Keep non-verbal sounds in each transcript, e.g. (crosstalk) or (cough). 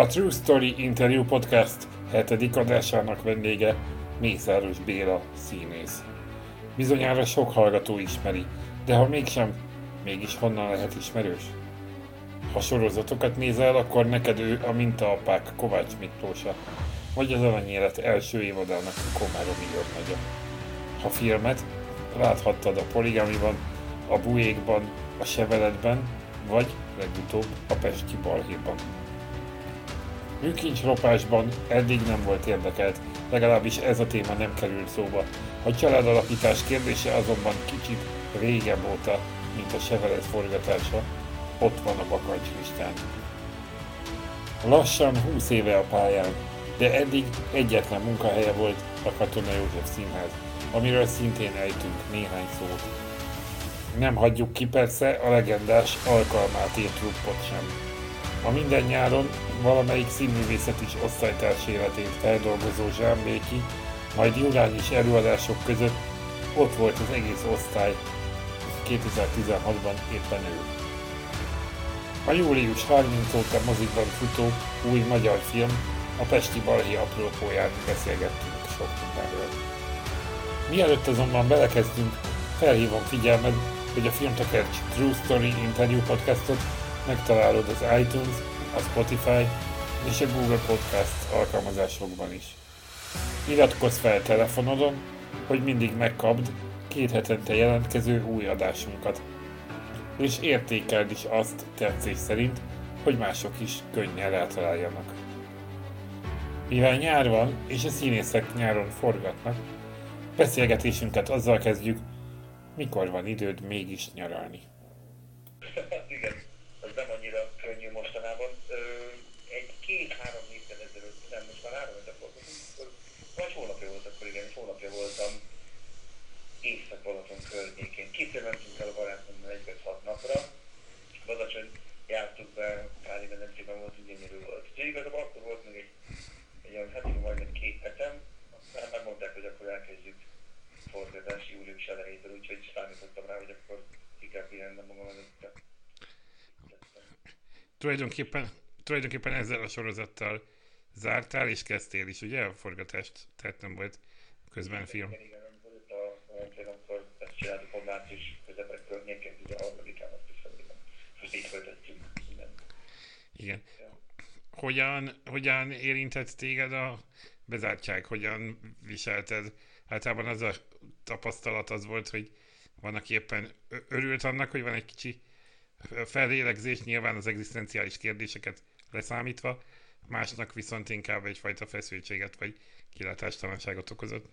A True Story Interview Podcast hetedik adásának vendége Mészáros Béla színész. Bizonyára sok hallgató ismeri, de ha mégsem, mégis honnan lehet ismerős? Ha sorozatokat nézel, akkor neked ő a mintaapák Kovács Miklósa, vagy az Aranyélet első évadának Komáromi nagyja. Ha filmet, láthattad a Poligamiban, a Buékban, a Seveletben, vagy legutóbb a Pesti Balhéban. Műkincsropásban eddig nem volt érdekelt, legalábbis ez a téma nem került szóba. A családalapítás kérdése azonban kicsit régebb óta, mint a Sevelet forgatása, ott van a bakancs listán. Lassan 20 éve a pályán, de eddig egyetlen munkahelye volt a Katona József Színház, amiről szintén ejtünk néhány szót. Nem hagyjuk ki persze a legendás alkalmát írt sem. A minden nyáron valamelyik színművészet is osztálytárs életét feldolgozó Béki, majd is előadások között ott volt az egész osztály 2016-ban éppen ő. A július 30 óta mozikban futó új magyar film a Pesti Balhé aprópóján beszélgettünk sok mindenről. Mielőtt azonban belekezdünk, felhívom figyelmed, hogy a Filmtekercs True Story Interview podcastot megtalálod az iTunes, a Spotify és a Google Podcast alkalmazásokban is. Iratkozz fel telefonodon, hogy mindig megkapd két hetente jelentkező új adásunkat. És értékeld is azt tetszés szerint, hogy mások is könnyen eltaláljanak. Mivel nyár van, és a színészek nyáron forgatnak, beszélgetésünket azzal kezdjük, mikor van időd mégis nyaralni. Igen az nem annyira könnyű mostanában. Egy két-három héttel ezelőtt, nem most már három héttel voltam, vagy hónapja volt akkor, igen, egy hónapja voltam Észak-Balaton környékén. Kétszer mentünk el a barátommal egy hat napra. Badacsony jártuk be, Káli medencében volt, hogy gyönyörű volt. Úgyhogy igazából akkor volt még egy, egy olyan, hát majdnem két hetem, aztán már mondták, hogy akkor elkezdjük forgatási július elejétől, úgyhogy számítottam rá, hogy akkor ki kell pihennem magam előtte tulajdonképpen, tulajdonképpen ezzel a sorozattal zártál és kezdtél is, ugye, a forgatást? Tehát nem volt közben film. Igen, igen, volt a amikor ezt csináltuk a március közepek környékén, ugye a harmadikán azt hiszem, igen. Folytatjuk mindent. Igen. Hogyan, hogyan érintett téged a bezártság? Hogyan viselted? Általában az a tapasztalat az volt, hogy van, aki éppen örült annak, hogy van egy kicsi felélegzés nyilván az egzisztenciális kérdéseket leszámítva, másnak viszont inkább egyfajta feszültséget vagy kilátástalanságot okozott.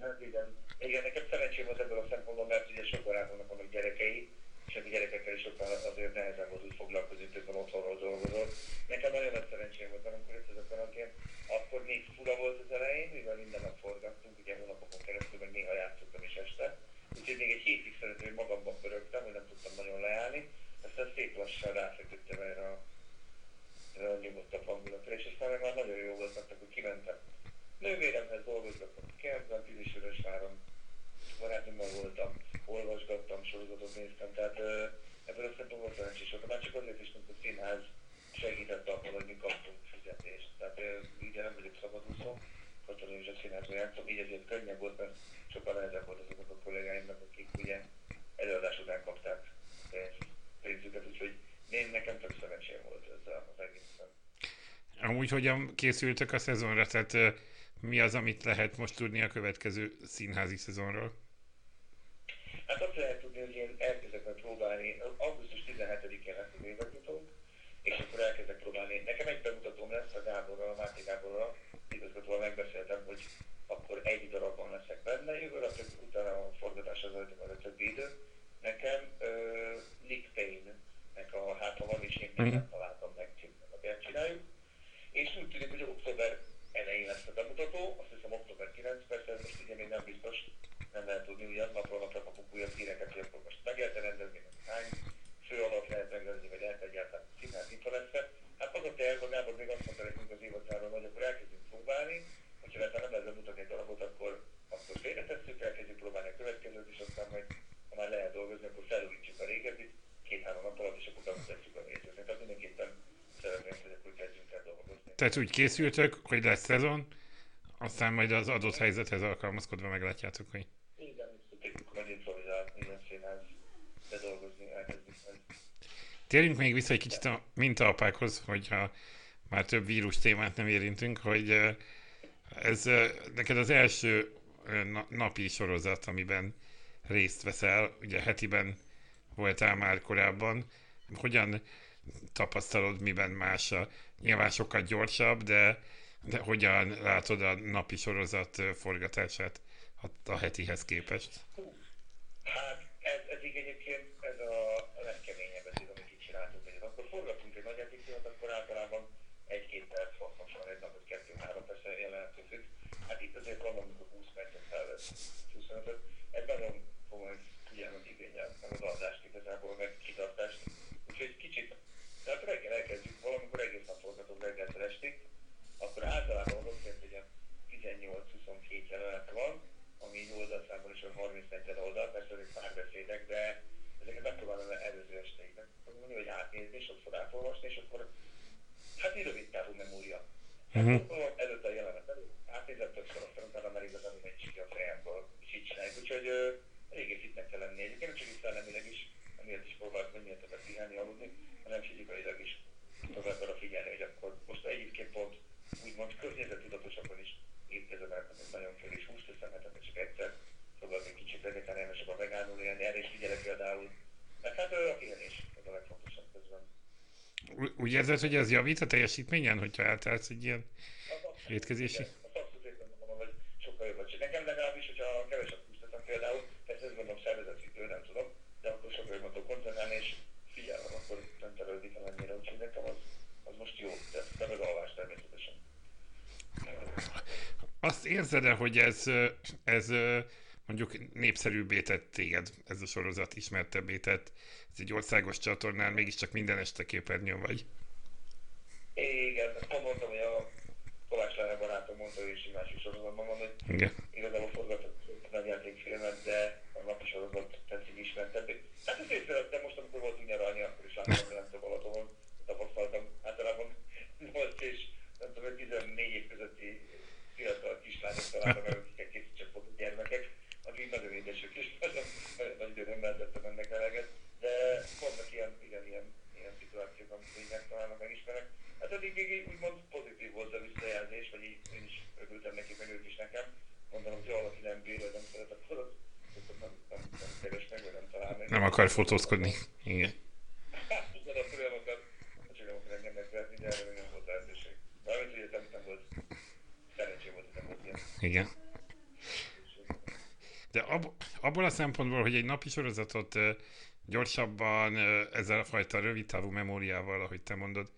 Hát igen. Igen, nekem szerencsém volt ebből a szempontból, mert ugye sok barátomnak vannak gyerekei, gyerekekkel sokkal azért nehezen volt úgy foglalkozni, többen otthonról dolgozott. Nekem nagyon nagy szerencsém volt, amikor jött ez a karantén, akkor még fura volt az elején, mivel minden nap forgattunk, ugye hónapokon keresztül, meg néha játszottam is este. Úgyhogy még egy hétig szeretném, hogy magamban pörögtem, hogy nem tudtam nagyon leállni aztán szép lassan ráfeküdtem erre a, erre a nyugodtabb hangulatra, és aztán már nagyon jó volt, mert akkor kimentem. Nővéremhez dolgozgattam kertben, Tízisvörösváron, barátommal voltam, olvasgattam, sorozatot néztem, tehát ebből a szempontból szerencsés voltam. Már csak azért is, mert a színház segített abban, hogy mi kaptunk fizetést. Tehát így nem vagyok szabadúszó, Katona a színházban játszom, így ezért könnyebb volt, mert sokkal nehezebb volt azoknak a kollégáimnak, akik ugye előadás után kapták pénzüket, úgyhogy én nekem tök szerencsém volt ezzel az egészen. Amúgy hogyan készültök a szezonra? Tehát mi az, amit lehet most tudni a következő színházi szezonról? Hát azt lehet tudni, hogy én elkezdek majd próbálni, augusztus 17-én lesz az évadnyitónk, és akkor elkezdek próbálni. Nekem egy bemutatóm lesz a Gáborral, a Máté Gáborral, igazgatóval megbeszéltem, hogy akkor egy darabban leszek benne, jövőre, utána a forgatás az a többi idő Nekem uh, Nick Payne-nek a háta van, és én még nem találtam meg címnek, csináljuk. És úgy tűnik, hogy október elején lesz a bemutató, azt hiszem október 9, persze most ugye még nem biztos, nem lehet tudni, ugyan napról napra kapunk újabb híreket, hogy akkor most meg lehet rendezni, hány fő alatt lehet megrendezni, vagy lehet egyáltalán színház nyitva lesz Hát az a terv, a Gábor még azt mondta nekünk az évadzáron, hogy akkor elkezdünk próbálni, hogyha lehet nem lehet bemutatni egy darabot, akkor, akkor félretesszük, elkezdjük próbálni a következőt, és aztán majd ha már lehet dolgozni, akkor felújítsuk a régebbit, két-három nap alatt, és akkor bemutatjuk a nézőknek. Tehát mindenképpen szeretném, hogy akkor kezdjünk el dolgozni. Tehát úgy készültök, hogy lesz szezon, aztán majd az adott helyzethez alkalmazkodva meglátjátok, hogy... Igen, tudjuk majd improvizálni, ilyen színház, bedolgozni, elkezdni. Térjünk még vissza egy kicsit a mintaapákhoz, hogyha már több vírus témát nem érintünk, hogy ez neked az első napi sorozat, amiben részt veszel, ugye hetiben voltál már korábban. Hogyan tapasztalod, miben más a, nyilván sokkal gyorsabb, de, de hogyan látod a napi sorozat forgatását a, a hetihez képest? Hát így egyébként ez a, legkeményebb, ez amit itt csináltunk. Hogy akkor forgatunk egy nagy epizódot, akkor általában egy-két perc van egy napot, kettő-három perc jelenettől függ. Hát itt azért van, amikor 20 percet felvesz 25 Ez nagyon komoly figyelmet igényel, meg az adást igazából, meg kitartást. Úgyhogy kicsit tehát reggel elkezdjük, valamikor egész nap forgatunk reggeltől estig, akkor általában hogy ugye 18-22 jelenet van, ami egy oldalszámban is 30-40 oldal, persze ezek párbeszédek, de ezeket megpróbálom előző estéig mondani, hogy átnézni, sokszor átolvasni, és akkor hát egy rövid távú memória. Uh-huh. Hát, előtte a jelenet előtt átnézem többször, aztán utána már igazán megy ki a fejemből, és így csináljuk. Úgyhogy eléggé fitnek kell lenni. Egyébként nem csak itt szellemileg is, amiért is próbálok minél többet pihenni, aludni, hanem fizikailag is tovább arra figyelni, hogy akkor most egyébként pont úgymond környezetudatosabban is étkezem el, hogy nagyon föl is húst teszem, hát csak egyszer, szóval még kicsit vegetáriánusabban vegánul élni, erre is figyelek például. Mert hát a pihenés, ez a legfontosabb közben. Úgy érzed, hogy ez javít a teljesítményen, hogyha eltelsz egy ilyen étkezési? A szakszerűen mondom, hogy sokkal jobban csinál. Nekem legalábbis, hogyha kevesebb teszem például, persze ezt gondolom szervezetfüggő, nem tudom, de akkor sokkal jobban tudok koncentrálni, és figyelem, akkor nem terelődik el ennyire, úgyhogy nekem az, az most jó, de, de meg alvás. Azt érzed-e, hogy ez, ez mondjuk népszerűbbé tett téged, ez a sorozat ismertebbé tett, ez egy országos csatornán, mégiscsak minden este képernyőn vagy? Igen, pont mondtam, hogy a Kovács Lene barátom mondta, hogy is egy másik sorozatban van, hogy Igen. igazából forgatott nagy játékfilmet, de a napi sorozat tetszik ismertebbé. Hát ez észrevettem most, amikor voltunk nyaralni, akkor is láttam, hogy nem tudom, Balatonon tapasztaltam általában 8 és nem tudom, 14 év közötti fiatal kislányok találtam el, akiket készítsek fotót gyermekek, akik nagyon édesek és (laughs) nagyon, nagyon nagy időrömmel tettem ennek eleget, de vannak ilyen, igen, ilyen, ilyen szituációk, amit így megtalálnak, megismerek. Hát eddig még úgymond pozitív volt a visszajelzés, vagy így én is örültem neki, meg ők is nekem. Mondom, hogy valaki nem bír, vagy nem szeret, akkor nem, nem, nem, nem keres meg, vagy nem talál meg. Nem akar fotózkodni. Igen. Hát, igen, akkor nem akar, csak nem akar engem megverni, de erre nem volt lehetőség. Valamint, hogy nem, nem volt szerencsém volt, hogy nem volt ilyen. Igen. De ab, abból a szempontból, hogy egy napi sorozatot gyorsabban ezzel a fajta rövid távú memóriával, ahogy te mondod,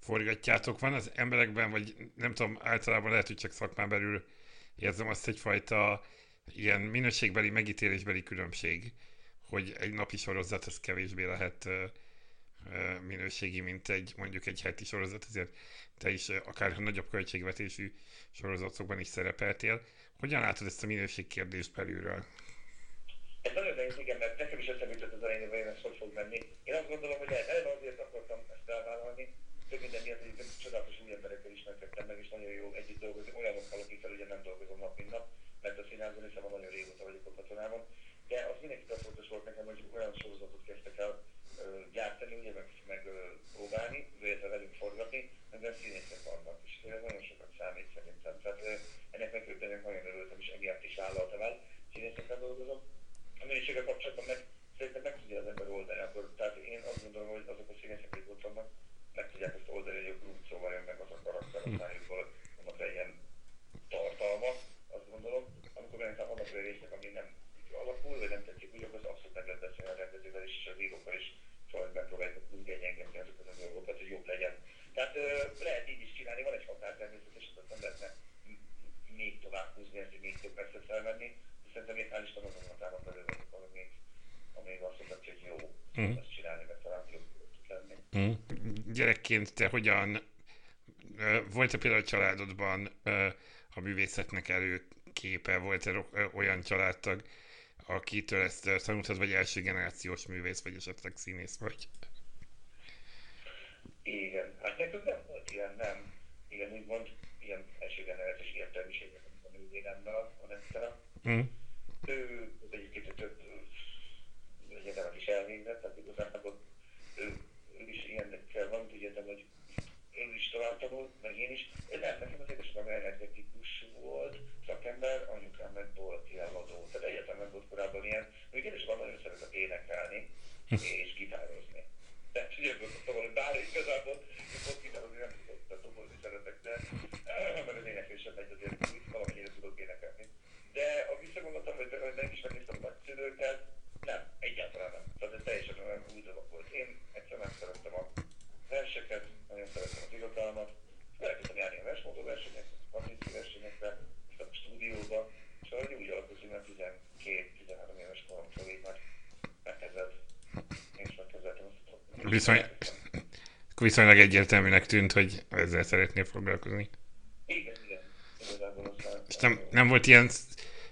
forgatjátok, van az emberekben, vagy nem tudom, általában lehet, hogy csak szakmán belül érzem azt egyfajta ilyen minőségbeli, megítélésbeli különbség, hogy egy napi sorozat az kevésbé lehet minőségi, mint egy mondjuk egy heti sorozat, ezért te is akár nagyobb költségvetésű sorozatokban is szerepeltél. Hogyan látod ezt a minőség kérdést belülről? Ez nagyon nehéz, igen, mert nekem is eszembe az elején, hogy ez hogy fog menni. Én azt gondolom, hogy eleve azért akartam ezt elvállalni, több minden miatt hogy csodálatos új emberekkel ismerkedtem meg, és nagyon jó együtt dolgozni, olyanokkal, akikkel ugye nem dolgozom nap, mint nap, mert a színházban is nagyon régóta vagyok a katonában. De az mindenképpen fontos volt nekem, hogy olyan sorozatot kezdtek el gyártani, ugye, meg, próbálni, illetve velünk forgatni, meg színészek vannak, és ez nagyon sokat számít szerintem. Tehát ennek megkötően nagyon örültem, és emiatt is vállaltam el, színészekkel dolgozom. A minőséggel kapcsolatban meg szerintem meg tudja az ember oldani, akkor, tehát én azt gondolom, hogy azok a színészek, akik ott vannak, meg tudják ezt oldani, hogy a szóval jön meg az a karakter, a szájukból vannak ilyen tartalma, azt gondolom. Amikor meg vannak olyan részek, ami nem alakul, vagy nem tetszik úgy, akkor az abszolút meg lehet beszélni a rendezővel és az írókkal is, megpróbáljuk úgy egyengedni azokat a dolgokat, hogy jobb legyen. Tehát lehet így is csinálni, van egy határ természetesen, azt nem lehetne még tovább húzni, ezt még több percet felvenni, szerintem még hál' Isten azon a határon belül vagyok, ami, ami azt mutatja, hogy jó mm. azt csinálni, mert talán jobb lenni. Mm. Gyerekként te hogyan volt-e például a családodban a művészetnek előképe, volt-e olyan családtag, akitől ezt tanultad, vagy első generációs művész, vagy esetleg színész vagy? Igen, hát nekünk nem volt ilyen, nem. igen, úgymond ilyen első generációs értelmiségek, a nővédelemmel a Nextera. Mm. Ő az egyébként több egyetemet is elvégzett, tehát igazából ő, ő is ilyenekkel van, tudjátok, hogy ő is tovább tanult, meg én is. Nem, nekem az édesapám energetikus volt, szakember, anyukám meg volt eladó. Tehát egyetem meg volt korábban ilyen. Még édesapám nagyon szeretett énekelni és gitározni. De tudtam volna, bár igazából én ott gitározni nem tudok, tehát dobozni szeretek, de (clears throat) mert az éneklésem megy azért úgy, valamennyire tudok énekelni. De a visszagondoltam, hogy, hogy meg is megnéztem a nagyszülőket, nem, egyáltalán nem. Tehát ez teljesen olyan új dolog volt. Én egyszer nem szerettem a verseket, nagyon szerettem az irodalmat, elkezdtem járni a versmódó versenyekre, a patinci versenyekre, aztán a stúdióba, és ahogy úgy alakult, hogy már 12-13 éves koromtól így már megkezdett, én is megkezdettem azt a Viszony, viszonylag egyértelműnek tűnt, hogy ezzel szeretnél foglalkozni. Igen, igen. Aztán... És nem, nem volt ilyen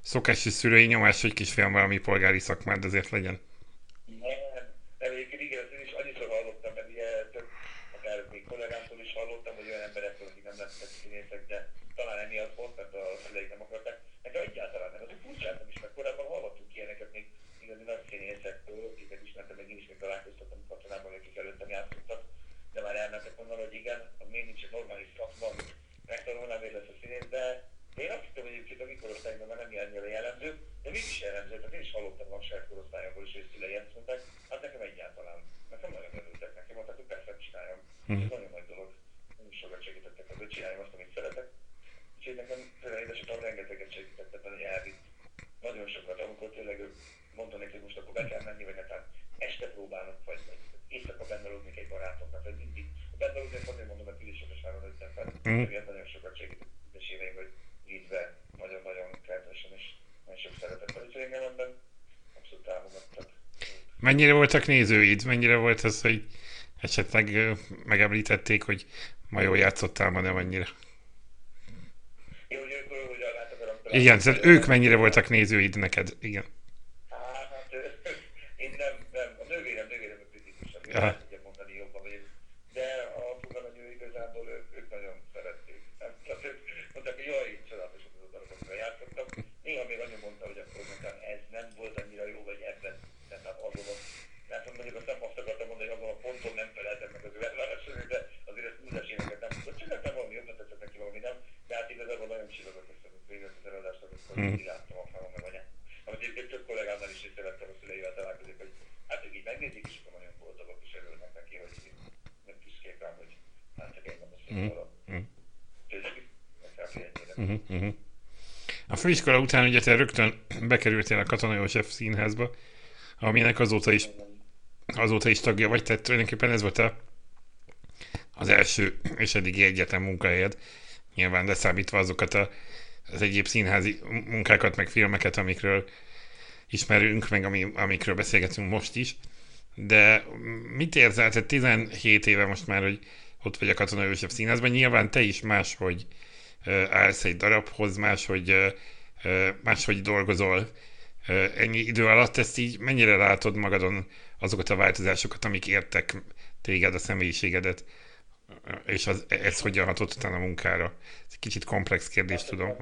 szokási szülői nyomás, hogy kisfiam valami polgári szakmád azért legyen? Nem, nem, egyébként igen, ezt én is annyiszor hallottam, mert ugye több, akár még kollégámtól is hallottam, hogy olyan emberektől, akik nem lettek színészek, de talán emiatt volt, mert a szüleik nem akarták. Nekem egyáltalán nem, azért furcsáltam is, mert korábban hallottunk ilyeneket még igazi nagy színészektől, akiket ismertem, meg én is még találkoztattam katonában, akik előttem játszottak, de onnan, hogy igen, az még nincs egy normális szakma, megtanulnám, hogy lesz a színész, de én azt hittem, hogy egyébként a mi korosztályunkban már nem ilyen jellemző, de mégis jellemző, tehát én is hallottam a saját korosztályomból is, hogy szülei ezt mondták, hát nekem egyáltalán. Nekem nagyon örültek, nekem mondták, hogy persze csináljam. Mhm. Ez nagyon nagy dolog. Nem is sokat segítettek, hogy csináljam azt, amit szeretek. Úgyhogy nekem például édesapám rengeteget segített ebben, hogy elvitt. Nagyon sokat, amikor tényleg ő mondta neki, hogy most akkor be kell menni, vagy netán este próbálnak, vagy vagy éjszaka benne lógnék egy barátomnak, vagy mindig. A lógni ezt azért mondom, mert Pilisokosváron nőttem fel, Mhm. ezért nagyon sokat segített és éveim, hogy vidd nagyon-nagyon kedvesen és nagyon sok szeretettel. Úgyhogy engem ebben abszolút támogattak. Mennyire voltak nézőid? Mennyire volt az, hogy esetleg megemlítették, hogy ma jól játszottál, ma nem annyira? Jó, hogy ők, hogy akarom Igen, tehát ők mennyire voltak nézőid neked? Igen. Hát, ö, én nem, nem, a nővérem, nővérem a kritikusabb, én Aha. el tudja mondani jobban vagyok. De a fugam, hogy ő igazából ők, ők nagyon szerették. Nem, tehát ők mondták, hogy jaj, csodálatos az a darab, amivel játszottam. Néha még anyu mondta, hogy akkor mondtam, ez nem volt annyira jó, vagy ebben, tehát azon a tehát mondjuk azt nem azt akartam mondani, hogy azon a ponton nem feleltem meg az ő elvárásainak, de azért ezt úgyis éneket nem tudott. Csináltam valami jobban tetszett neki valami nem, de hát igazából nagyon csillagok össze végett az amikor Hmm. mm. láttam a számom meg anyám. Amit egyébként több kollégámmal is észrevettem a szüleivel találkozik, hogy hát ők így megnézik, és akkor nagyon boldogok és örülnek neki, hogy nem büszkék rám, hogy hát csak a. Mhm. Úgyhogy nekem ennyire. Uh-huh, uh-huh. A főiskola után ugye te rögtön (clears throat) bekerültél a Katona József színházba, aminek azóta is, azóta is tagja vagy, tehát tulajdonképpen ez volt a, az első és eddigi egyetlen munkahelyed. Nyilván leszámítva azokat a, az egyéb színházi munkákat, meg filmeket, amikről ismerünk, meg ami, amikről beszélgetünk most is. De mit érzel? Tehát 17 éve most már, hogy ott vagy a Katona József színházban, nyilván te is máshogy állsz egy darabhoz, máshogy, máshogy dolgozol ennyi idő alatt. Ezt így mennyire látod magadon azokat a változásokat, amik értek téged, a személyiségedet, és az, ez hogyan hatott utána a munkára? Ez egy kicsit komplex kérdés, tudom.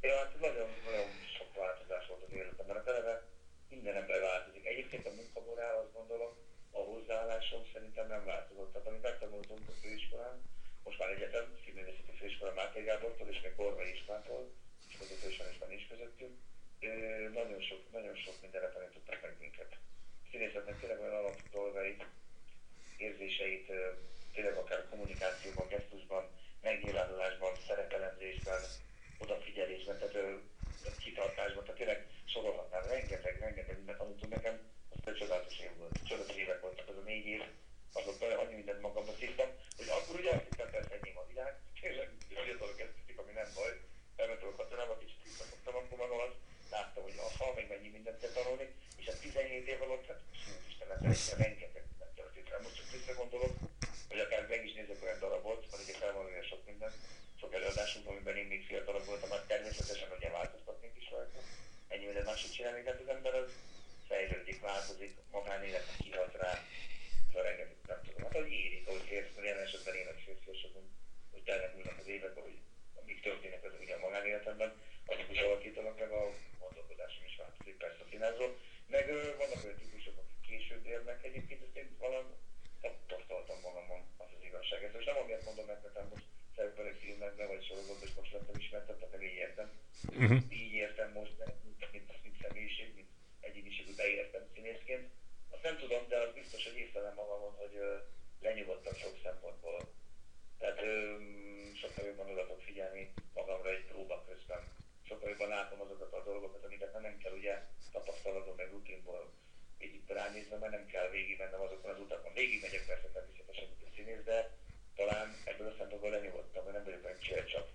Ja, hát nagyon, nagyon sok változás volt az életemben. A eleve minden ember változik. Egyébként a munkamorál, azt gondolom, a hozzáállásom szerintem nem változott. Tehát amit megtanultunk a főiskolán, most már egyetem, színművészeti főiskola Máté Gábortól, és még Borvai Istvától, és közöttősen is van is közöttünk, nagyon sok, nagyon sok mindenre tanítottak meg minket. Színészetnek tényleg olyan alap dolgait, érzéseit, tényleg akár kommunikációban, gesztusban, megnyilvánulásban, szerepelemzésben, odafigyelésben, tehát ö, kitartásban, tehát tényleg sorolhatnám, rengeteg, rengeteg mindent tanultunk nekem, az egy csodálatos év volt, csodálatos évek voltak az a négy év, azokban annyi mindent magamban szívtam, hogy akkor ugye azt hittem, persze enyém a világ, tényleg fiatalok ezt hiszik, ami nem baj, elmentem a katonába, kicsit visszafogtam akkor magam, láttam, hogy ha még mennyi mindent kell tanulni, és a 17 év alatt, hát Istenem, rengeteg mindent történt. Hát Most csak visszagondolok, hogy akár meg is nézek olyan darabot, van ugye fel van olyan sok minden, sok előadásunk, amiben én még fiatalabb voltam, hát természetesen ugye változtatnék is rajta. Ennyi mindent máshogy csinálni, tehát az ember az fejlődik, változik, magánéletnek kihat rá, szóval rengeteg, nem tudom, hát ahogy érik, ahogy férfi, jelen esetben én, hogy férfiasodunk, hogy telnek az évek, hogy amik történnek az ugye a magánéletemben, azok is alakítanak meg a gondolkodásom is változik persze a színházról. Meg vannak olyan típusok, akik később érnek egyébként, ezt én valami tapasztaltam magamon, az az igazság. Ez most nem amiatt mondom, mert nekem most szerepelő filmekben vagy sorozatban, és most lettem ismertettek, nem így értem. Uh-huh. Így értem most, de mint, mint, mint személyiség, mint egyéniség, beértem színészként. Azt nem tudom, de az biztos, hogy észlelem magamon, hogy uh, lenyugodtam sok szempontból. Tehát um, sokkal jobban oda figyelni magamra egy próba közben. Sokkal jobban látom azokat a dolgokat, amiket nem kell ugye tapasztalatom meg rutinból így ránézve, mert nem kell végigmennem azokon az utakon. Végigmegyek persze természetesen, mint a színész, de talán ebből a szempontból lenyugodtam, mert nem vagyok olyan csércsap.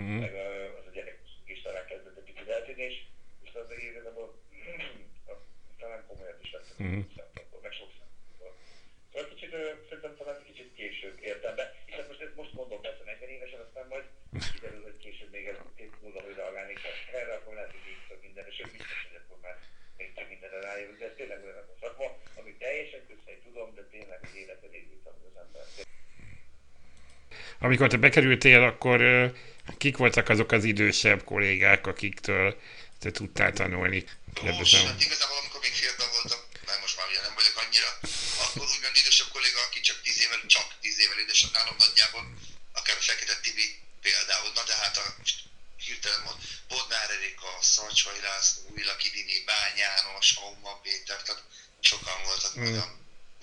Mm. Meg az a gyerek is talán kezdett egy picit eltűnni, és, és az igazából (clears throat) talán komolyan is vettem mm. szempontból, meg sok szempontból. Szóval kicsit, szerintem talán kicsit később értem be, most, mondom persze 40 évesen, aztán majd kiderül, hogy később még ez két múlva, hogy reagálni kell. Erre akkor lehet, hogy így több minden, és ő biztos, hogy akkor már még több mindenre rájövök, de ez tényleg olyan a szakma, ami teljesen közhely tudom, de tényleg az életed égít az ember. Amikor te bekerültél, akkor kik voltak azok az idősebb kollégák, akiktől te tudtál tanulni? Most, hát igazából amikor még fiatal voltam, mert most már ugye nem vagyok annyira, akkor úgymond idősebb kolléga, aki csak 10 évvel, csak 10 évvel idősebb nálam nagyjából, akár a Fekete Tibi például, na de hát a hirtelen mond, Bodnár Erika, Szarcsvai László, Új Laki Dini, Bány János, Auma Péter, tehát sokan voltak mm. olyan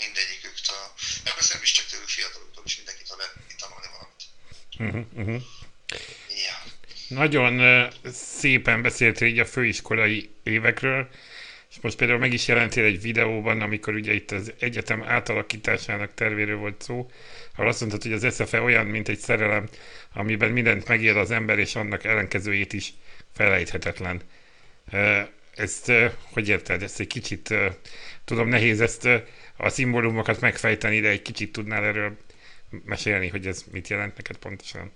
mindegyiküktől. Meg persze nem is csak tőlük fiataloktól is mindenkit lehet tanulni valamit. Uh-huh, uh-huh. Ja. Nagyon uh, szépen beszéltél így a főiskolai évekről, és most például meg is jelentél egy videóban, amikor ugye itt az egyetem átalakításának tervéről volt szó, ahol azt mondtad, hogy az SFE olyan, mint egy szerelem, amiben mindent megél az ember, és annak ellenkezőjét is felejthetetlen. Ezt hogy érted? Ezt egy kicsit, tudom, nehéz ezt a szimbólumokat megfejteni, de egy kicsit tudnál erről mesélni, hogy ez mit jelent neked pontosan?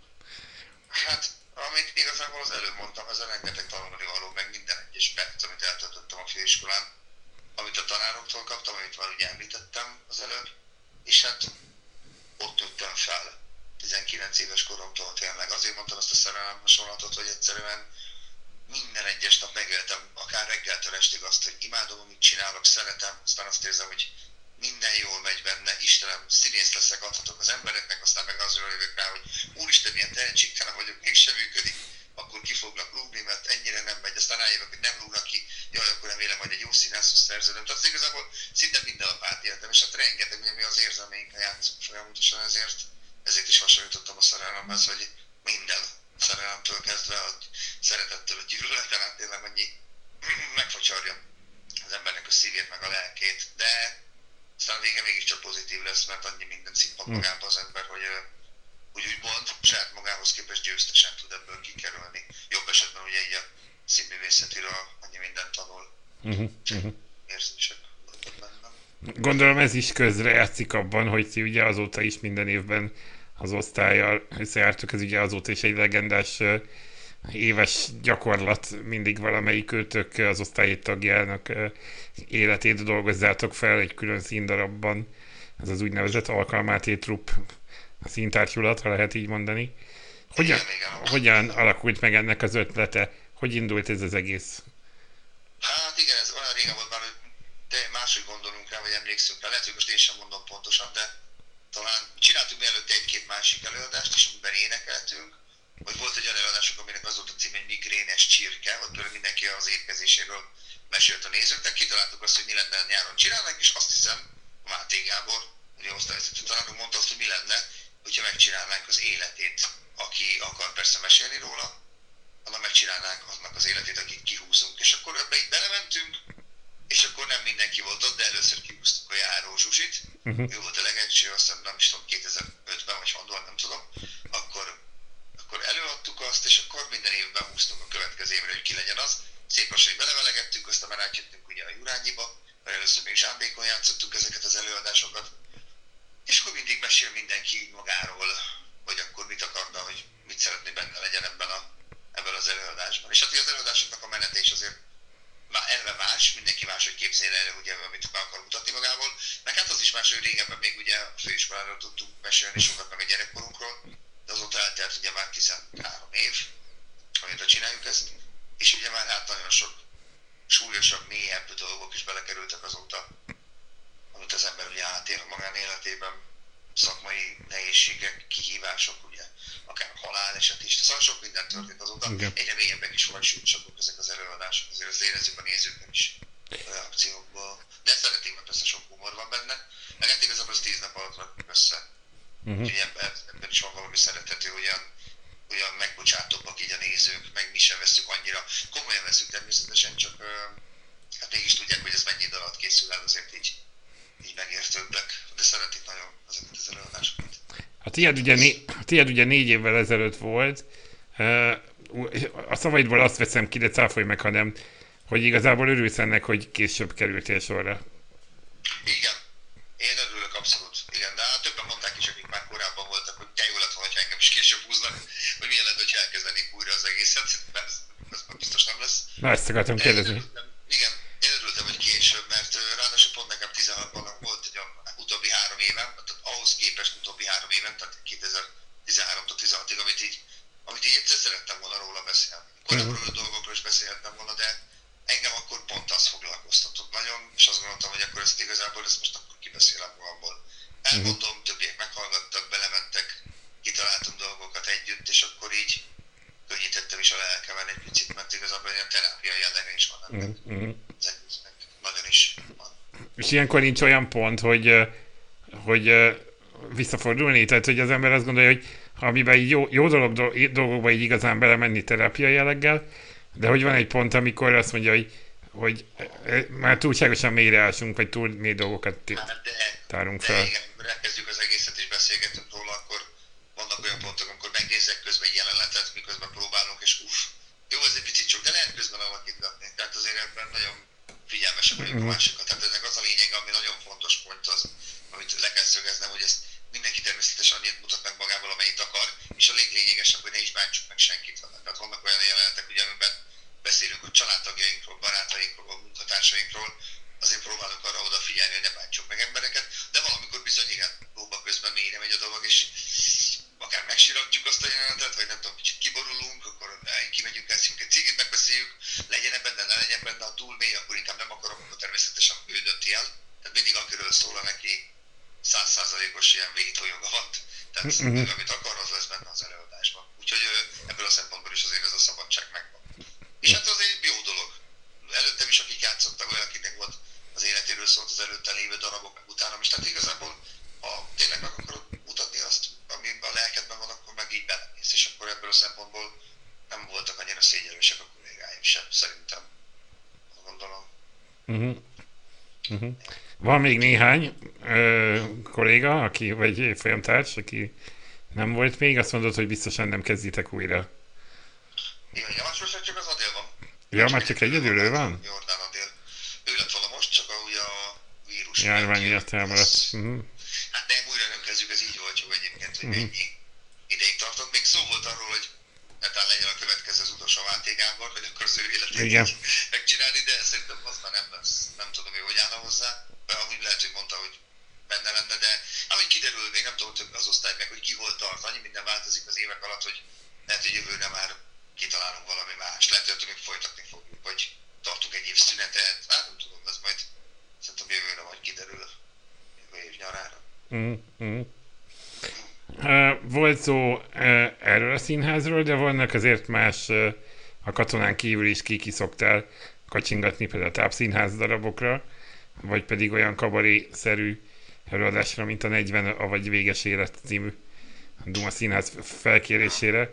Hát, amit igazából az előbb mondtam, ez a rengeteg tanulni való, meg minden egyes perc, amit eltöltöttem a főiskolán, amit a tanároktól kaptam, amit már ugye említettem az előbb, és hát ott nőttem fel 19 éves koromtól tényleg. Azért mondtam azt a szerelem hasonlatot, hogy egyszerűen minden egyes nap megéltem, akár reggeltől estig azt, hogy imádom, amit csinálok, szeretem, aztán azt érzem, hogy minden jól megy benne, Istenem, színész leszek, adhatok az embereknek, aztán meg azról jövök rá, hogy úristen, milyen tehetségtelen vagyok, mégsem működik, akkor ki fognak rúgni, mert ennyire nem megy, aztán rájövök, hogy nem rúgnak ki, jaj, akkor remélem, hogy egy jó színászhoz szerződöm. Tehát igazából szinte minden nap átéltem, és hát rengeteg, ugye mi az érzelmeinkkel játszunk folyamatosan, ezért, ezért is hasonlítottam a szerelemhez, hogy minden szerelemtől kezdve, hogy szeretettől, a gyűlöleten át tényleg annyi (clears throat) megfacsarja az embernek a szívét, meg a lelkét, de aztán vége mégiscsak pozitív lesz, mert annyi minden szippan hm. magába az ember, hogy úgy úgymond saját magához képest győztesen tud ebből kikerülni. Jobb esetben ugye így a színművészetiről annyi mindent tanul. Uh-huh, uh-huh. Érzések Gondolom ez is közre játszik abban, hogy ti ugye azóta is minden évben az osztályjal összejártok, ez ugye azóta is egy legendás éves gyakorlat, mindig valamelyik őtök az osztályi tagjának életét dolgozzátok fel egy külön színdarabban, ez az úgynevezett alkalmáté trupp színtársulat, ha lehet így mondani. Hogyan, hogyan alakult meg ennek az ötlete? Hogy indult ez az egész? Hát igen, ez olyan régen volt már, hogy te máshogy gondolunk rá, vagy emlékszünk rá. Lehet, hogy most én sem mondom pontosan, de talán csináltuk mielőtt egy-két másik előadást is, amiben énekeltünk, vagy volt egy olyan előadásunk, aminek az volt a cím, egy migrénes csirke, ott például mindenki az étkezéséről mesélt a nézőknek, kitaláltuk azt, hogy mi lenne nyáron csinálnánk, és azt hiszem, Máté Gábor, ugye osztályvezető tanárunk mondta azt, hogy mi lenne, hogyha megcsinálnánk az életét, aki akar persze mesélni róla, annak megcsinálnánk annak az életét, akik kihúzunk. És akkor ebbe így belementünk, és akkor nem mindenki volt ott, de először kihúztuk a járó Zsuzsit. Uh-huh. Ő volt a legelső, azt hiszem nem is tudom, 2005-ben vagy honnan, nem tudom. Akkor, akkor előadtuk azt, és akkor minden évben húztunk a következő évre, hogy ki legyen az. Szép lassan, hogy belevelegettünk, aztán már átjöttünk ugye a Jurányiba, mert először még Zsámbékon játszottuk ezeket az előadásokat és akkor mindig mesél mindenki magáról, hogy akkor mit akarna, hogy mit szeretné benne legyen ebben, a, ebben az előadásban. És hát az előadásoknak a menete is azért elve más, mindenki máshogy képzel el, ugye, amit akar mutatni magából. Meg hát az is más, hogy régebben még ugye a főiskoláról tudtunk mesélni sokat meg a gyerekkorunkról, de azóta mert ugye már 13 év, amióta csináljuk ezt, és ugye már hát nagyon sok súlyosabb, mélyebb dolgok is belekerültek azóta, amit az ember ugye átél a magánéletében, szakmai nehézségek, kihívások, ugye, akár haláleset is, szóval sok minden történt azóta, Igen. egyre mélyebbek is súlyosabbak ezek az előadások, azért az érezzük a nézőknek is a reakciókból. De szeretik, mert persze sok humor van benne, meg hát igazából az tíz nap alatt rakjuk össze. Uh-huh. Úgyhogy ebben, ebben is van valami szerethető, olyan, olyan megbocsátóbbak így a nézők, meg mi sem veszük annyira. Komolyan veszük természetesen, csak hát mégis tudják, hogy ez mennyi idő alatt készül el, azért így, így megértőbbek. De szeretik nagyon ezeket az előadásokat. A tiéd ugye, né, a tiéd ugye négy évvel ezelőtt volt. A szavaidból azt veszem ki, de cáfolj meg, ha nem, hogy igazából örülsz ennek, hogy később kerültél sorra. Igen, én örülök abszolút. Igen, de hát többen mondták is, akik már korábban voltak, hogy te jó lett volna, ha engem is később húznak, hogy milyen lenne, hogy elkezdenénk újra az egészet. Ez, ez biztos nem lesz. Na, ezt akartam kérdezni. örültem- Igen, én örültem, hogy később, mert ö, ráadásul pont nekem 16-ban volt egy a utóbbi három évem, tehát ahhoz képest utóbbi három évem, tehát 2013-tól 16-ig, amit így, amit így egyszer szerettem volna róla beszélni. Korábbi dolgokról is beszélhettem volna, de engem akkor pont az foglalkoztatott nagyon, és azt gondoltam, hogy akkor ezt igazából ezt most akkor kibeszélem magamból. Elmondom, többiek meghallgattak, belementek, kitaláltunk dolgokat együtt, és akkor így könnyítettem is a lelkemen egy picit, mert igazából ilyen terápia jellege is van ennek Uh-huh. az egésznek. Nagyon is van. És ilyenkor nincs olyan pont, hogy, hogy visszafordulni, tehát hogy az ember azt gondolja, hogy amiben így jó, jó dolog, dolgokba így igazán belemenni terápia jelleggel, de hogy van egy pont, amikor azt mondja, hogy, hogy már túlságosan mélyre ásunk, vagy túl mély dolgokat Hát de, tárunk de fel. igen, amikor elkezdjük az egészet és beszélgetünk róla, akkor vannak olyan pontok, amikor megnézek közben egy jelenetet, miközben próbálunk, és uff, jó, ez egy picit sok, de lehet közben alakítgatni. Tehát azért ebben nagyon figyelmesek vagyunk a másikat. Tehát ennek az a lényeg, ami nagyon fontos pont az, amit le kell szögeznem, hogy ezt mindenki természetesen annyit mutat meg magából, amennyit akar, és a leglényegesebb, hogy ne is bántsuk meg senkit. Tehát vannak olyan jelenetek, ugye, amiben beszélünk a családtagjainkról, barátainkról, munkatársainkról, azért próbálunk arra odafigyelni, hogy ne bántsuk meg embereket, de valamikor bizony igen, próba közben mélyre megy a dolog, és akár megsiratjuk azt a jelenetet, vagy nem tudom, kicsit kiborulunk, akkor kimegyünk, eszünk egy cigit, megbeszéljük, legyen -e benne, ne legyen benne, ha túl mély, akkor inkább nem akarom, akkor természetesen ő dönti el. Tehát mindig akiről szól, neki százszázalékos ilyen vétójoga van. Tehát Mhm. amit akar, az lesz benne az előadásban. Úgyhogy ebből a szempontból is azért ez a szabadság megvan. És hát az egy jó dolog. Előttem is, akik játszottak, olyan, akiknek volt az életéről szólt az előtte lévő darabok, meg utánam is, tehát igazából, ha tényleg meg akarod mutatni azt, ami a lelkedben van, akkor meg így belemész, és akkor ebből a szempontból nem voltak annyira szégyelősek a kollégáim sem, szerintem. Azt gondolom. Uh-huh. Uh-huh. Van még néhány ö, kolléga, aki, vagy folyamtárs, aki nem volt még, azt mondod, hogy biztosan nem kezditek újra. Igen, Javaslos, csak az Adél van. Ja, már csak egyedül ő van? Jordán Adél. Ő lett volna most, csak a, ugye a vírus. Járvány miatt elmaradt. Uh-huh. Hát nem, újra nem kezdjük, ez így volt jó egyébként, hogy Mhm. mennyi ideig tartott. Még szó volt arról, hogy netán legyen a következő az utolsó Máté Gábor, hogy akkor az ő életét Igen. megcsinálni, de szerintem az már nem lesz. Nem tudom, hogy hogy állna hozzá. De amúgy lehet, hogy mondta, hogy benne lenne, de ahogy kiderül, még nem tudom, hogy az osztály meg, hogy ki hol tart. Annyi minden változik az évek alatt, hogy lehet, hogy jövőre már kitalálunk valami más. Lehet, hogy még folytatni fogjuk, vagy tartunk egy év szünetet. Hát nem tudom, ez majd szerintem jövőre majd kiderül. Jövő év nyarára. Uh, volt szó uh, erről a színházról, de vannak azért más a katonán kívül is ki ki szoktál kacsingatni például a tápszínház darabokra, vagy pedig olyan kabaré-szerű előadásra, mint a 40 a vagy Véges Élet című Duma Színház felkérésére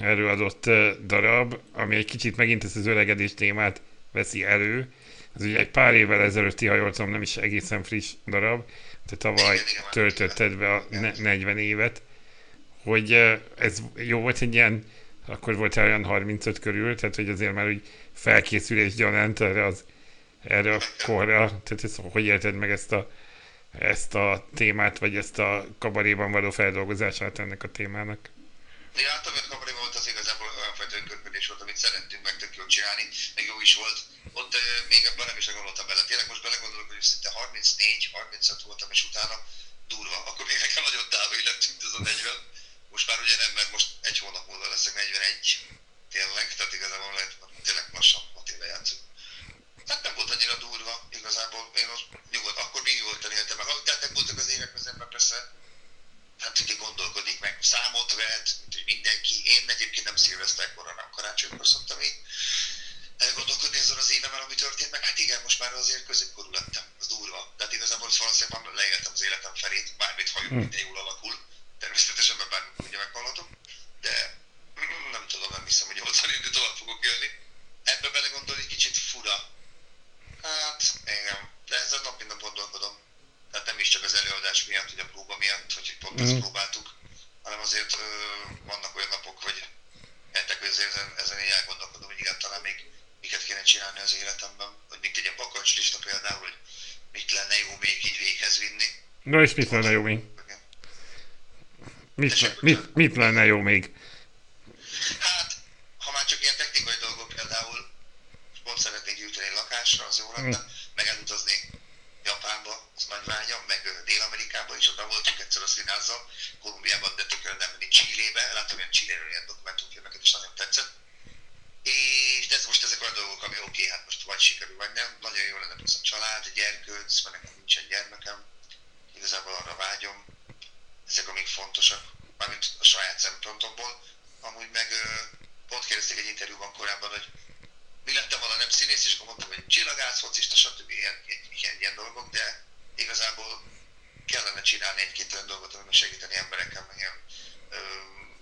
előadott darab, ami egy kicsit megint ezt az öregedés témát veszi elő. Ez ugye egy pár évvel ezelőtti, ha jól tudom, nem is egészen friss darab, te tavaly töltötted be a ne- 40 évet, hogy ez jó volt egy ilyen, akkor voltál olyan 35 körül, tehát hogy azért már úgy felkészülés gyanánt erre, az, erre a korra, tehát ez, hogy élted meg ezt a, ezt a témát, vagy ezt a kabaréban való feldolgozását ennek a témának? Ja, hát a kabaréban volt az igazából olyan fajta önködködés volt, amit szerettünk meg tök jól csinálni, meg jó is volt. Ott uh, még ebben nem is gondoltam bele. Tényleg most belegondolok, hogy szinte 34-35 voltam, és utána durva. Akkor még nekem nagyon távoli lett, mint az a 40. Most már ugye nem, mert most valószínűleg 41, tényleg, tehát igazából lehet, tényleg lassan 6 éve játszunk. Hát nem volt annyira durva, igazából én ott nyugodt, akkor még nyugodtan éltem meg. Teltek voltak az évek, az ember persze hát ugye gondolkodik meg, számot hogy mindenki. Én egyébként nem szilveszterkor, hanem karácsonykor szoktam így elgondolkodni azon az évemen, ami történt, meg hát igen, most már azért középkorú lettem, az durva. Tehát igazából valószínűleg már leéltem az életem felét, bármit hajunk, hmm. minden jól alakul. Természetesen, mert bármit ugye meghallhatok, de nem tudom, nem hiszem, hogy 80 évig tovább fogok élni. Ebbe belegondolni kicsit fura. Hát, igen, de ezzel nap mint nap gondolkodom. Tehát nem is csak az előadás miatt, hogy a próba miatt, hogy pont mm. ezt próbáltuk, hanem azért ö, vannak olyan napok, hogy hetek, hogy azért ezen, ezen így elgondolkodom, hogy igen, talán még miket kéne csinálni az életemben, hogy mit egy bakancslista például, hogy mit lenne jó még így véghez vinni. Na és mit lenne jó még? Mit, mit, mit lenne jó még? Hát, ha már csak ilyen technikai dolgok például, pont szeretnék gyűjteni lakásra, az jó lenne, mm. meg elutazni Japánba, az nagy vágyam, meg Dél-Amerikában is, oda voltunk egyszer a színázzal, Kolumbiában, de tökéletesen nem menni Csillébe, láttam ilyen Csilléről ilyen dokumentumfilmeket, és nagyon tetszett és ez most ezek olyan dolgok, ami oké, okay, hát most vagy sikerül, vagy nem. Nagyon jó lenne a család, gyerkőc, mert nekem nincsen gyermekem. Igazából arra vágyom. Ezek amik fontosak, mármint a saját szempontomból. Amúgy meg pont kérdezték egy interjúban korábban, hogy mi lettem volna nem színész, és akkor mondtam, hogy csillagász, focista, stb. Ilyen, ilyen, ilyen dolgok, de igazából kellene csinálni egy-két olyan dolgot, amiben segíteni emberekkel, meg ilyen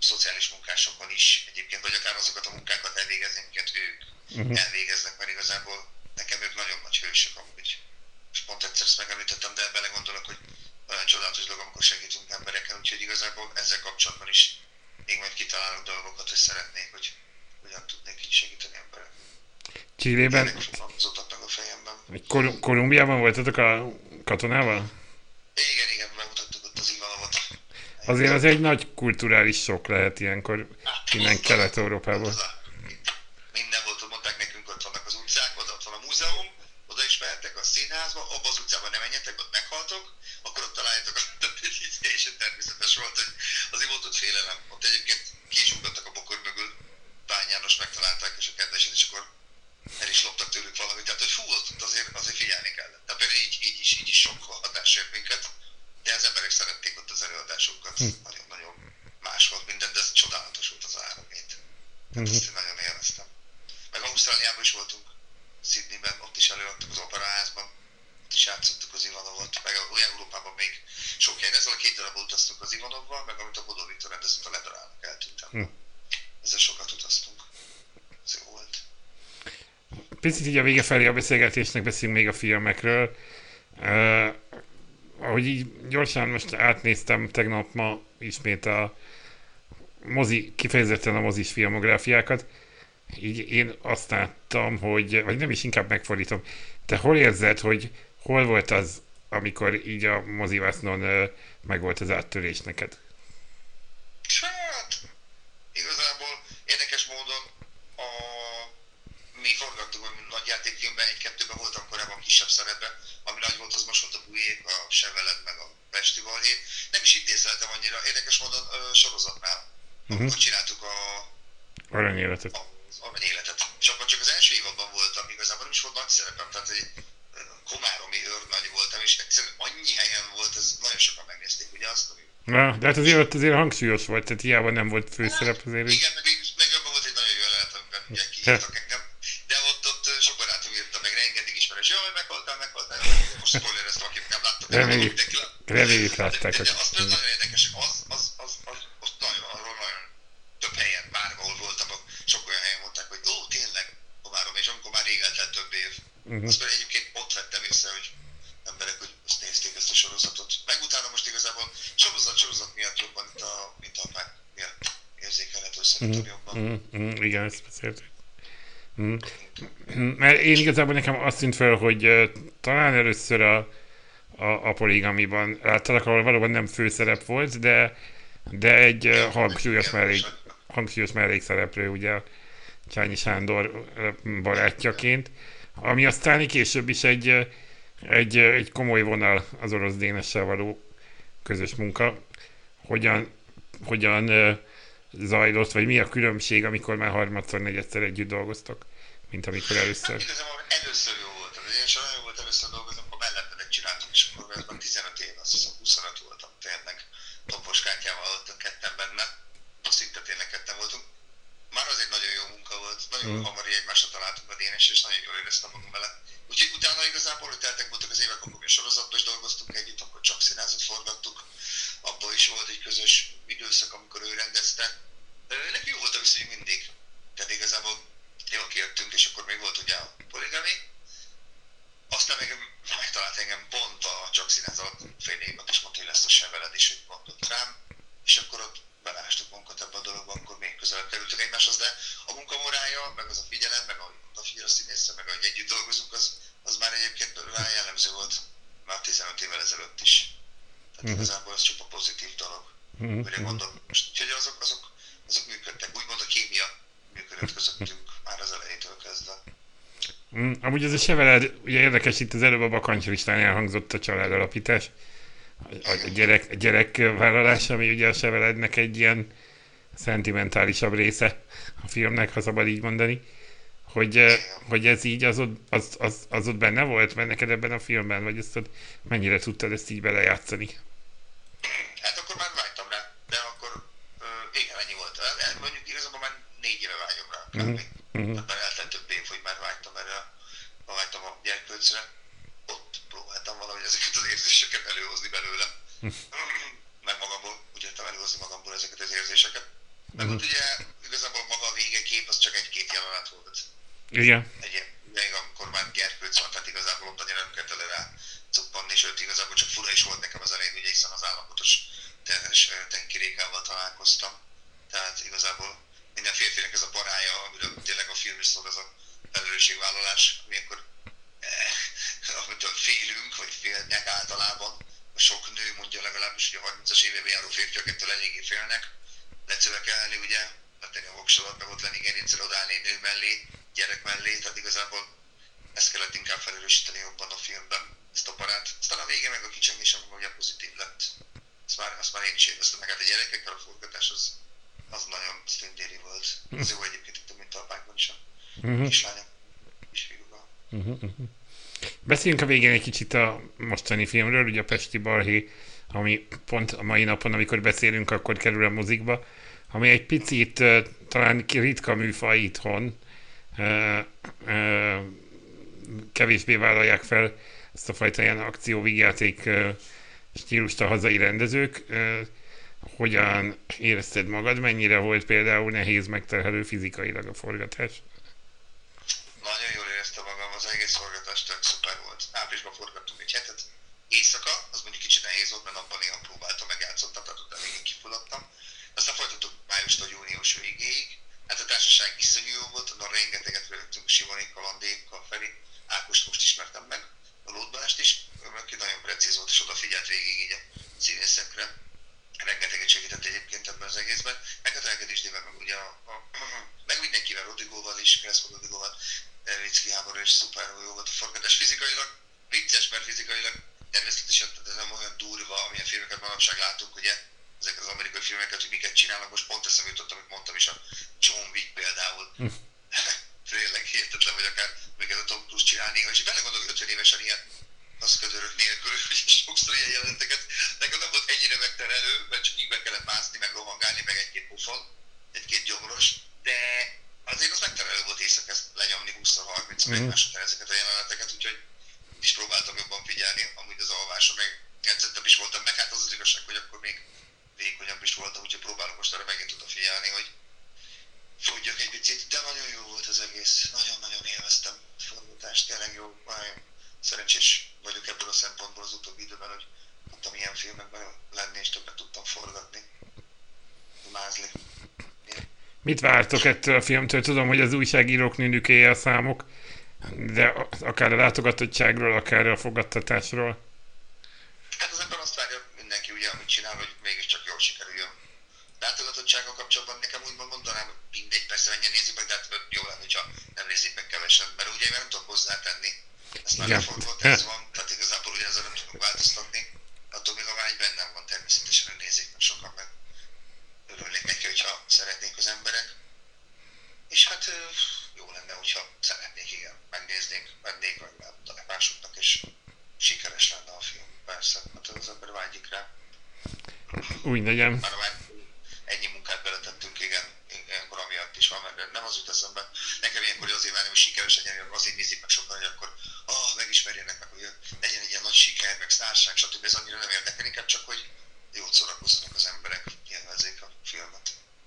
szociális munkásokon is egyébként, vagy akár azokat a munkákat elvégezni, amiket ők uh-huh. elvégeznek, mert igazából nekem ők nagyon nagy hősök amúgy. És pont egyszer ezt megemlítettem, de belegondolok, hogy olyan csodálatos dolog, amikor segítünk emberekkel, úgyhogy igazából ezzel kapcsolatban is még majd kitalálok dolgokat, hogy szeretnék, hogy hogyan tudnék így segíteni emberek. Csillében? a fejemben. Kol- Kolumbiában voltatok a katonával? Igen, igen, bemutattuk ott az Ivanovot. Azért az egy nagy kulturális sok lehet ilyenkor innen Kelet-Európából. Minden volt, mondták nekünk, ott vannak az utcák, oda ott van a múzeum, oda is mehettek a színházba, abba az utcában nem menjetek, ott meghaltok, akkor ott találjátok a (laughs) és természetes volt, hogy azért volt ott félelem. Ott egyébként ki is a bokor mögül, Pán János megtalálták, és a kedvesét, és akkor el is loptak tőlük valamit. Tehát, hogy fú, ott azért, azért figyelni kellett. Tehát például így, így is, így is sok hatás ért minket de az emberek szerették ott az előadásokat. Hm. Nagyon-nagyon más volt minden, de ez csodálatos volt az áramét. Tehát ezt én nagyon élveztem. Meg Ausztráliában is voltunk, Sydneyben, ott is előadtuk az operaházban, ott is játszottuk az Ivanovot, meg a Európában még sok helyen. Ezzel a két darab utaztunk az Ivanovval, meg amit a Bodó Viktor rendezett a Ledarának eltűntem. Hm. Ezzel sokat utaztunk. Ez jó volt. Picit így a vége felé a beszélgetésnek beszélünk még a filmekről. Uh, ahogy így gyorsan most átnéztem tegnap ma ismét a mozi, kifejezetten a mozis filmográfiákat, így én azt láttam, hogy, vagy nem is inkább megfordítom, te hol érzed, hogy hol volt az, amikor így a mozivásznon meg volt az áttörés neked? Hát, igazából érdekes módon a, mi forgattuk a nagy játékfilmben, egy-kettőben voltam korábban kisebb szerepben, ami nagy volt, az most volt a Bujék, a Seveled, meg a Pesti. Nem is intézeltem annyira, érdekes módon ö, sorozatnál. Uh-huh. Akkor csináltuk a... Aranyéletet. Az aranyéletet. És akkor csak az első évadban voltam, igazából nem is volt nagy szerepem, tehát egy komáromi őrnagy voltam, és egyszerűen annyi helyen volt, ez nagyon sokan megnézték, ugye azt, ami... Na, de hát azért ott azért hangsúlyos volt, tehát hiába nem volt főszerep azért. Igen, meg, meg abban volt egy nagyon jó jelenet, amiben ugye kiírtak engem, de ott, ott sok barátom írta, meg rengeteg ismerős, jó, hogy meghaltál, meghaltál, most spoilereztem, akik nem láttak. Reméljük, reméljük látták. De, de, de az nagyon érdekes, az, az, az, az, az nagyon, arról nagyon több helyen, bárhol voltam, sok olyan helyen mondták, hogy ó, tényleg, Komárom, és amikor már rég eltelt több év. Uh-huh. Azt egyébként ott vettem észre, hogy emberek, hogy azt nézték ezt a sorozatot. Meg utána most igazából sorozat sorozat miatt jobban, mint a, mint a apák miatt érzékelhető szerintem uh-huh. jobban. Uh-huh. Igen, ezt beszéltük. Mert én igazából nekem azt tűnt fel, hogy uh, talán először a, a, a poligamiban láttalak, ahol valóban nem főszerep volt, de, de egy hangsúlyos, mellék, hangsúlyos mellékszereplő, ugye Csányi Sándor barátjaként, ami aztán később is egy, egy, egy komoly vonal az orosz dénessel való közös munka. Hogyan, hogyan zajlott, vagy mi a különbség, amikor már harmadszor, negyedszer együtt dolgoztok, mint amikor először? Hát először jó volt. Én sem nagyon volt először dolgozom, akkor mellettenek csináltunk, és akkor ez már 15 év, azt hiszem 25 voltam tényleg. Topos kártyával voltunk ketten benne, azt szinte tényleg ketten voltunk. Már az egy nagyon jó munka volt, nagyon mm. hamar így egymásra találtunk a DNS, és nagyon jól éreztem magam vele. Úgyhogy utána igazából, hogy teltek voltak az évek, akkor mi sorozatban is akkor csak színázat forgattuk. Abból is volt egy közös időszak, amikor ő rendezte. Neki jó volt a viszony mindig. Tehát igazából jól kijöttünk, és akkor még volt ugye a poligami. Aztán még megtalált engem pont a csak színázat fél évet, és mondta, hogy lesz a seveled is, hogy mondott rám. És akkor ott belástuk magunkat ebbe a dologba, akkor még közelebb kerültünk egymáshoz, de a munkamorája, meg az a figyelem, meg odafigyel a színészre, meg ahogy együtt dolgozunk, az, az már egyébként rá jellemző volt már 15 évvel ezelőtt is. Tehát uh-huh. igazából ez csak a pozitív dolog, uh-huh. mire gondolom. Úgyhogy azok, azok, azok működtek, úgymond a kémia működött közöttünk már az elejétől kezdve. Mm, amúgy ez a seveled, ugye érdekes, itt az előbb a bakancslistán elhangzott a családalapítás, a, a gyerek, a gyerek vállalása, ami ugye a sevelednek egy ilyen szentimentálisabb része a filmnek, ha szabad így mondani. Hogy, hogy ez így az ott, az, az, az ott benne volt, mert neked ebben a filmben, vagy ezt ott mennyire tudtad ezt így belejátszani? Hát akkor már vágytam rá, de akkor uh, igen, ennyi volt. Mondjuk igazából már négy éve vágyom rá. Uh-huh. Uh-huh. Már eltelt több év, hogy már vágytam erre, vágytam a gyerkőcre. Ott próbáltam valahogy ezeket az érzéseket előhozni belőle. Meg magamból, úgy értem előhozni magamból ezeket az érzéseket. Meg uh-huh. ott ugye igazából maga a végekép az csak egy-két jelenet volt. Igen. Egy, még amikor már gyerkőc van, tehát igazából ott annyira nem kellett elő rá cuppanni, sőt igazából csak fura is volt nekem az elején, ugye hiszen az állapotos terhes tenkirékával találkoztam. Tehát igazából minden férfinek ez a barája, amiről tényleg a film is szól, az a felelősségvállalás, amikor eh, (laughs) amitől félünk, vagy félnek általában. A sok nő mondja legalábbis, hogy a 30-as évében járó férfiak ettől eléggé félnek. Lecövekelni, ugye, letenni a voksolat, meg ott lenni gerincsel odállni nő mellé, gyerek mellé, tehát igazából ezt kellett inkább felelősíteni jobban a filmben, ezt a barát. Aztán a vége meg a kicsengés, ami ugye pozitív lett. Azt már, azt már én is éreztem, meg hát a gyerekekkel a forgatás az, az nagyon sztendéri volt. Ez jó egyébként itt a mintalpákban is a uh-huh. kislányok. Uh-huh, uh-huh. Beszéljünk a végén egy kicsit a mostani filmről, ugye a Pesti Balhé, ami pont a mai napon, amikor beszélünk, akkor kerül a mozikba, ami egy picit talán ritka műfaj itthon, kevésbé vállalják fel ezt a fajta ilyen akcióvígjáték stílust a hazai rendezők. Hogyan érezted magad? Mennyire volt például nehéz megterhelő fizikailag a forgatás? Nagyon jól éreztem magam, az egész forgatás tök szuper volt. Áprilisban forgattunk egy hetet, éjszaka, az mondjuk kicsit nehéz volt, mert abban néha próbáltam, megjátszottam, tehát utána végig kifulladtam. Aztán folytattuk májustól június végéig. Hát a társaság iszonyú jó volt, onnan rengeteget rögtünk Simonékkal, Andékkal, Feri. Ákost most ismertem meg, a Lódbalást is, aki nagyon precíz volt, és odafigyelt végig így a színészekre. Rengeteget segített egyébként ebben az egészben. Meg a Telkedésdével, meg ugye a, a, meg mindenkivel, Rodigóval is, Kreszko Rodigóval, Vicki Háború is szuper jó volt a forgatás. Fizikailag vicces, mert fizikailag természetesen ez nem olyan durva, amilyen filmeket manapság látunk, ugye, ezeket az amerikai filmeket, hogy miket csinálnak. Most pont eszembe jutott, amit mondtam is, a John Wick például. (laughs) Tényleg hihetetlen, vagy akár még ez a Tom Cruise csinálni, és belegondolok 50 évesen ilyen az ködörök nélkül, (laughs) hogy sokszor ilyen jelenteket. Nekem nem volt ennyire megterelő, mert csak így be kellett mászni, meg rohangálni, meg egy-két pofon, egy-két gyomros, de azért az megterelő volt éjszaka ezt lenyomni 20-30 mm. egymásra ezeket a jeleneteket, úgyhogy is próbáltam jobban figyelni, amúgy az alvásra, meg edzettebb is voltam, meg hát az az igazság, hogy akkor még vékonyabb is voltam, úgyhogy próbálok most arra megint odafigyelni, hogy fogyjak egy picit, de nagyon jó volt az egész, nagyon-nagyon élveztem a forgatást, tényleg jó, szerencsés vagyok ebből a szempontból az utóbbi időben, hogy tudtam ilyen filmekben lenni, és többet tudtam forgatni, mázli. Mit vártok ettől a filmtől? Tudom, hogy az újságírók nőnükéje a számok, de akár a látogatottságról, akár a fogadtatásról. persze nézik meg, de hát jó lenne, hogyha nem nézik meg kevesen, mert ugye én nem tudok hozzátenni. ez már lefordult, ez van, tehát igazából ugye ezzel nem tudunk változtatni. Attól még a vágy bennem van, természetesen nézik meg sokan meg. Örülnék neki, hogyha szeretnék az emberek. És hát jó lenne, hogyha szeretnék, igen, megnéznék, vennék, vagy megmutatnak másoknak, és sikeres lenne a film. Persze, hát az ember vágyik rá. Úgy legyen. Már